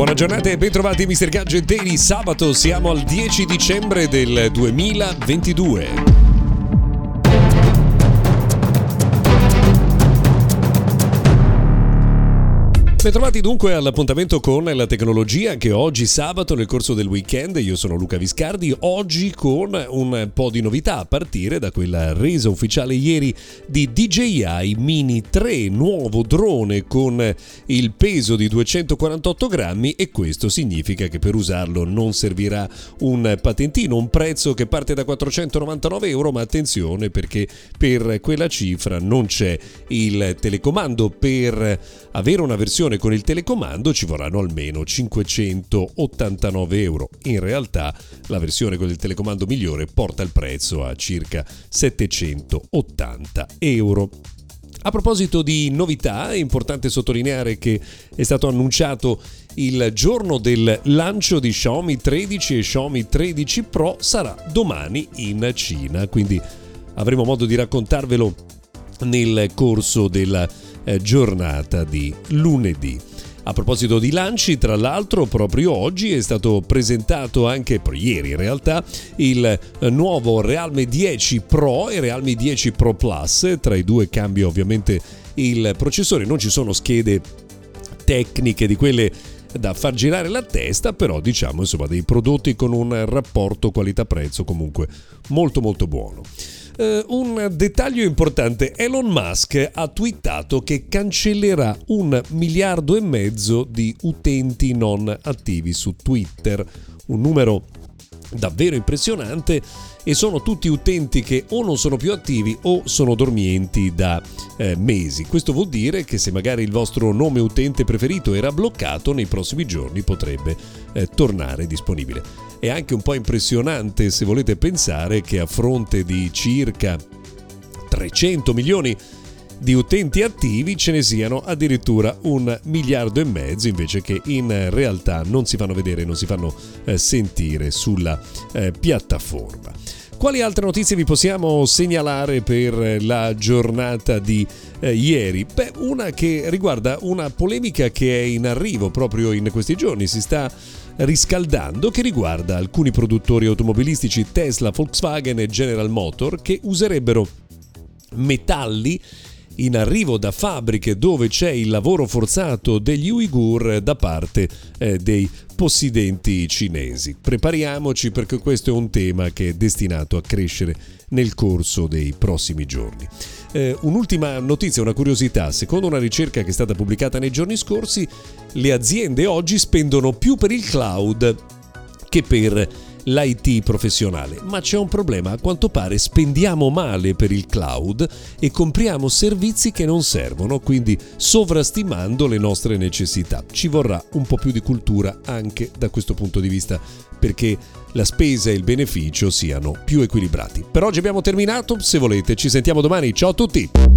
Buona giornata e bentrovati Mr. Gadget Daily. Sabato siamo al 10 dicembre del 2022. Bentrovati dunque all'appuntamento con la tecnologia anche oggi sabato nel corso del weekend. Io sono Luca Viscardi, oggi con un po' di novità a partire da quella resa ufficiale ieri di DJI Mini 3, nuovo drone con il peso di 248 grammi e questo significa che per usarlo non servirà un patentino, un prezzo che parte da 499 euro, ma attenzione perché per quella cifra non c'è il telecomando per avere una versione versione con il telecomando ci vorranno almeno 589 euro. In realtà la versione con il telecomando migliore porta il prezzo a circa 780 euro. A proposito di novità, è importante sottolineare che è stato annunciato il giorno del lancio di Xiaomi 13 e Xiaomi 13 Pro sarà domani in Cina, quindi avremo modo di raccontarvelo nel corso della giornata di lunedì. A proposito di lanci, tra l'altro, proprio oggi è stato presentato anche, ieri in realtà, il eh, nuovo Realme 10 Pro e Realme 10 Pro Plus. Tra i due cambia ovviamente il processore, non ci sono schede tecniche di quelle da far girare la testa, però diciamo insomma dei prodotti con un rapporto qualità-prezzo comunque molto molto buono. Uh, un dettaglio importante, Elon Musk ha twittato che cancellerà un miliardo e mezzo di utenti non attivi su Twitter, un numero davvero impressionante e sono tutti utenti che o non sono più attivi o sono dormienti da eh, mesi. Questo vuol dire che se magari il vostro nome utente preferito era bloccato, nei prossimi giorni potrebbe eh, tornare disponibile. È anche un po' impressionante se volete pensare che a fronte di circa 300 milioni di utenti attivi ce ne siano addirittura un miliardo e mezzo invece che in realtà non si fanno vedere, non si fanno eh, sentire sulla eh, piattaforma. Quali altre notizie vi possiamo segnalare per la giornata di eh, ieri? Beh, una che riguarda una polemica che è in arrivo proprio in questi giorni, si sta riscaldando che riguarda alcuni produttori automobilistici Tesla, Volkswagen e General Motor che userebbero metalli in arrivo da fabbriche dove c'è il lavoro forzato degli uigur da parte eh, dei possidenti cinesi. Prepariamoci perché questo è un tema che è destinato a crescere nel corso dei prossimi giorni. Eh, un'ultima notizia, una curiosità, secondo una ricerca che è stata pubblicata nei giorni scorsi, le aziende oggi spendono più per il cloud che per l'IT professionale, ma c'è un problema, a quanto pare spendiamo male per il cloud e compriamo servizi che non servono, quindi sovrastimando le nostre necessità. Ci vorrà un po' più di cultura anche da questo punto di vista perché la spesa e il beneficio siano più equilibrati. Per oggi abbiamo terminato, se volete ci sentiamo domani, ciao a tutti!